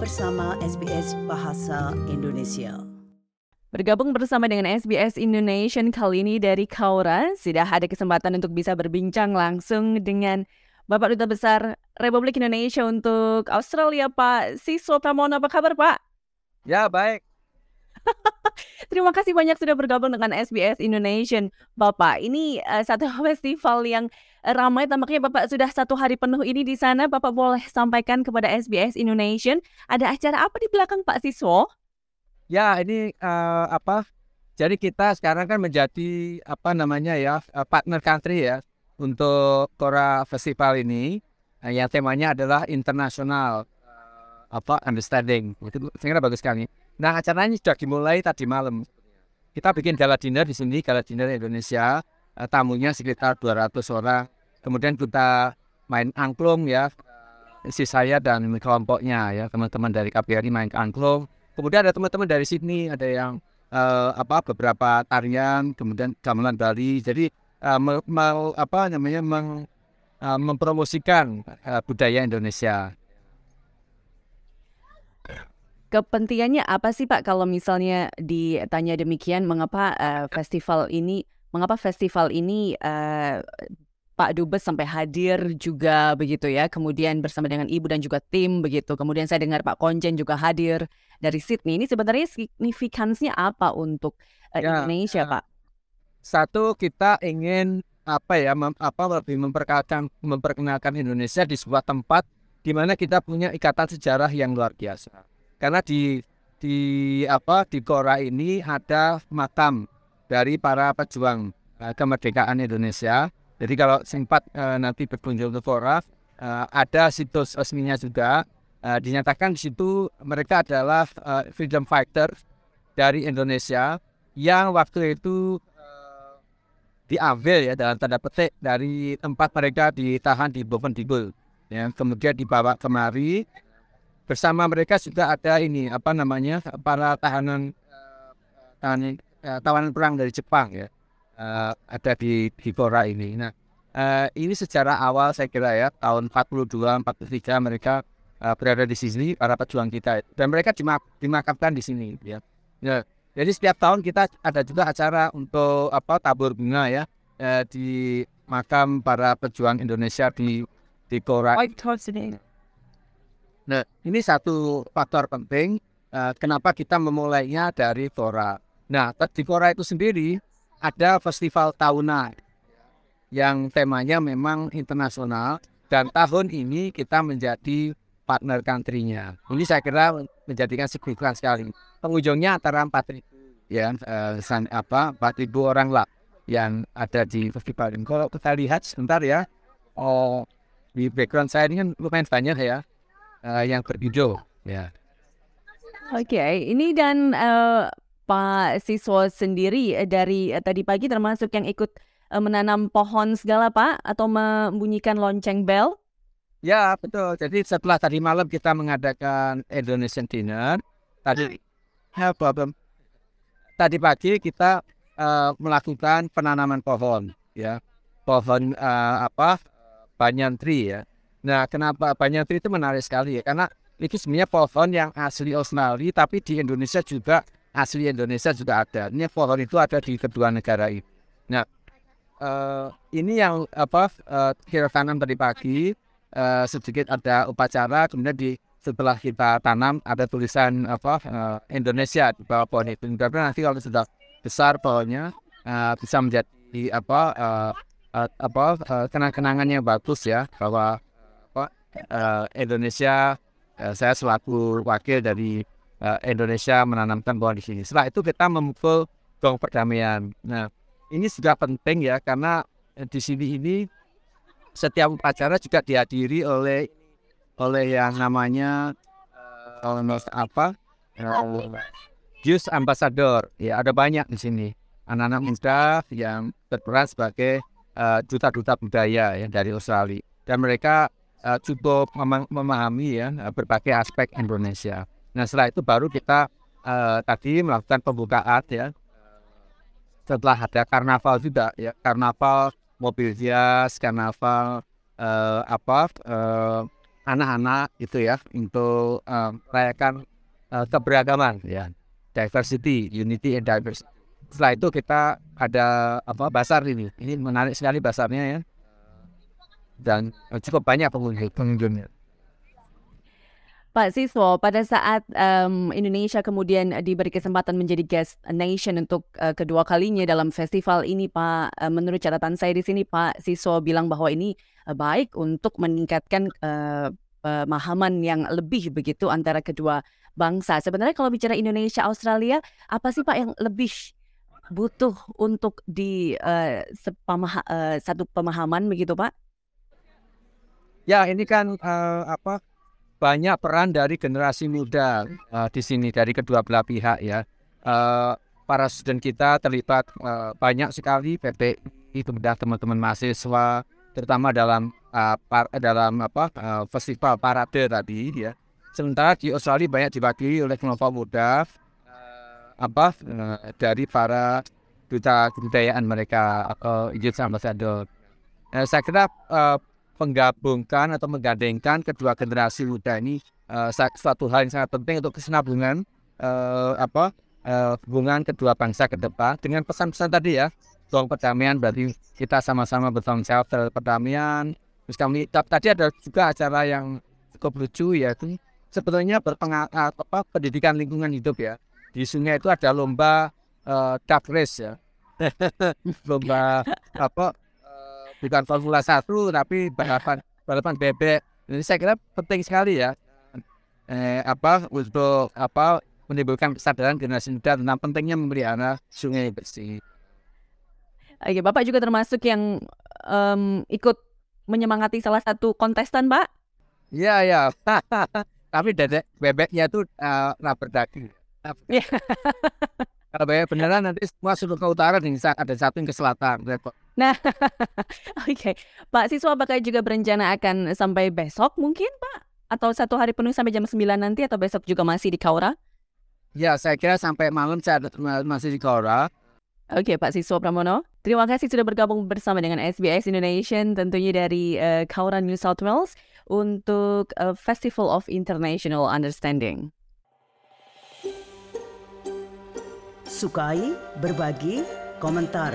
bersama SBS Bahasa Indonesia. Bergabung bersama dengan SBS Indonesia kali ini dari Kaura, sudah ada kesempatan untuk bisa berbincang langsung dengan Bapak Duta Besar Republik Indonesia untuk Australia, Pak Siswa Pramona. Apa kabar, Pak? Ya, baik. Terima kasih banyak sudah bergabung dengan SBS Indonesia, Bapak. Ini uh, satu festival yang ramai tampaknya Bapak sudah satu hari penuh ini di sana. Bapak boleh sampaikan kepada SBS Indonesia ada acara apa di belakang Pak Siswo? Ya, ini uh, apa? Jadi kita sekarang kan menjadi apa namanya ya eh, partner country ya untuk Kora Festival ini uh, yang temanya adalah internasional apa understanding. Itu saya kira bagus sekali. Nah, acaranya sudah dimulai tadi malam. Kita bikin gala dinner di sini, gala dinner Indonesia tamunya sekitar 200 orang. Kemudian kita main angklung ya, si saya dan kelompoknya ya, teman-teman dari KBRI main angklung. Kemudian ada teman-teman dari Sydney, ada yang uh, apa beberapa tarian, kemudian gamelan Bali. Jadi uh, me, apa namanya meng, uh, mempromosikan uh, budaya Indonesia. Kepentingannya apa sih Pak kalau misalnya ditanya demikian mengapa uh, festival ini mengapa festival ini uh, Pak Dubes sampai hadir juga begitu ya. Kemudian bersama dengan Ibu dan juga tim begitu. Kemudian saya dengar Pak Konjen juga hadir dari Sydney. Ini sebenarnya signifikansinya apa untuk uh, ya, Indonesia, uh, Pak? Satu kita ingin apa ya mem, apa lebih memperkenalkan memperkenalkan Indonesia di sebuah tempat di mana kita punya ikatan sejarah yang luar biasa. Karena di di apa di Kora ini ada makam dari para pejuang uh, kemerdekaan Indonesia. Jadi kalau sempat uh, nanti berkunjung ke Fora, uh, ada situs resminya juga. Uh, dinyatakan di situ mereka adalah uh, freedom fighter dari Indonesia yang waktu itu diambil ya dalam tanda petik dari tempat mereka ditahan di Bovendigul. Ya, kemudian dibawa kemari bersama mereka juga ada ini apa namanya para tahanan tahanan uh, tawanan perang dari Jepang ya uh, ada di di ini. Nah uh, ini sejarah awal saya kira ya tahun 42 43 mereka uh, berada di sini para pejuang kita dan mereka dimak dimakamkan di sini ya. ya. Jadi setiap tahun kita ada juga acara untuk apa tabur bunga ya uh, di makam para pejuang Indonesia di di Kora. Nah ini satu faktor penting uh, kenapa kita memulainya dari Kora. Nah, di Korea itu sendiri ada festival tahunan yang temanya memang internasional dan tahun ini kita menjadi partner country-nya. Ini saya kira menjadikan signifikan sekali. Pengunjungnya antara 4.000 ya eh, apa 4.000 orang lah yang ada di festival ini. Kalau kita lihat sebentar ya, oh di background saya ini kan lumayan banyak ya uh, yang berhijau ya. Oke, okay, ini dan uh, Pak Siswa sendiri eh, dari eh, tadi pagi termasuk yang ikut eh, menanam pohon segala Pak atau membunyikan lonceng bel? Ya betul. Jadi setelah tadi malam kita mengadakan Indonesian dinner, tadi problem. Tadi pagi kita uh, melakukan penanaman pohon, ya pohon uh, apa banyan tree ya. Nah kenapa banyan tree itu menarik sekali ya? Karena ini sebenarnya pohon yang asli Australia, tapi di Indonesia juga asli Indonesia juga ada. Ini pohon itu ada di kedua negara ini. Nah, uh, ini yang apa uh, kira tanam tadi pagi uh, sedikit ada upacara, kemudian di setelah kita tanam ada tulisan apa uh, Indonesia di bawah pohon itu. Mudah-mudahan nanti kalau sudah besar pohonnya uh, bisa menjadi apa uh, uh, apa uh, kenang-kenangannya bagus ya bahwa uh, Indonesia uh, saya selaku wakil dari uh, Indonesia menanamkan pohon di sini. Setelah itu kita memukul gong perdamaian. Nah, ini juga penting ya karena di sini ini setiap upacara juga dihadiri oleh oleh yang namanya uh, apa uh, ambassador ya ada banyak di sini anak-anak muda yang berperan sebagai duta-duta uh, budaya ya dari Australia dan mereka uh, cukup memahami ya berbagai aspek Indonesia. Nah setelah itu baru kita uh, tadi melakukan pembukaan ya. Setelah ada karnaval juga ya, karnaval mobil hias, karnaval uh, apa uh, anak-anak itu ya untuk uh, merayakan uh, keberagaman ya diversity unity and diversity. Setelah itu kita ada apa basar ini. Ini menarik sekali basarnya ya. Dan cukup banyak pengunjung. Pengunjungnya Pak Siswo, pada saat um, Indonesia kemudian diberi kesempatan menjadi guest nation untuk uh, kedua kalinya dalam festival ini, Pak, uh, menurut catatan saya di sini, Pak Siswo bilang bahwa ini uh, baik untuk meningkatkan uh, pemahaman yang lebih begitu antara kedua bangsa. Sebenarnya kalau bicara Indonesia Australia, apa sih Pak yang lebih butuh untuk di uh, sepamaha, uh, satu pemahaman begitu, Pak? Ya, ini kan uh, apa banyak peran dari generasi muda uh, di sini dari kedua belah pihak ya. Uh, para student kita terlibat uh, banyak sekali PPI kemudian teman-teman mahasiswa terutama dalam uh, par, dalam apa uh, festival parade tadi ya. Sementara di Australia banyak dibagi oleh kelompok muda uh, apa uh, dari para duta kebudayaan mereka atau youth ambassador. Uh, saya kira uh, menggabungkan atau menggandengkan kedua generasi muda ini uh, suatu hal yang sangat penting untuk kesinambungan uh, apa uh, hubungan kedua bangsa ke depan. Dengan pesan-pesan tadi ya soal perdamaian berarti kita sama-sama bertanggung jawab terhadap perdamaian. Terus kami tadi ada juga acara yang cukup lucu ya itu sebetulnya berpengaruh apa pendidikan lingkungan hidup ya. Di sungai itu ada lomba uh, duck race ya. Lomba apa bukan Formula 1 tapi balapan balapan bebek. Jadi saya kira penting sekali ya eh, apa untuk apa menimbulkan kesadaran generasi muda tentang pentingnya memelihara sungai bersih. Oke, Bapak juga termasuk yang um, ikut menyemangati salah satu kontestan, Pak? Iya, iya. Tapi dedek bebeknya itu uh, rubber daging. Iya. Kalau bebek beneran nanti semua suruh ke utara dan ada satu yang ke selatan. Repot. Nah, oke. Okay. Pak Siswa apakah juga berencana akan sampai besok mungkin, Pak? Atau satu hari penuh sampai jam 9 nanti atau besok juga masih di Kaura? Ya, saya kira sampai malam saya masih di Kaura. Oke, okay, Pak Siswa Pramono. Terima kasih sudah bergabung bersama dengan SBS Indonesia, tentunya dari uh, Kaura, New South Wales, untuk uh, Festival of International Understanding. Sukai, berbagi, komentar.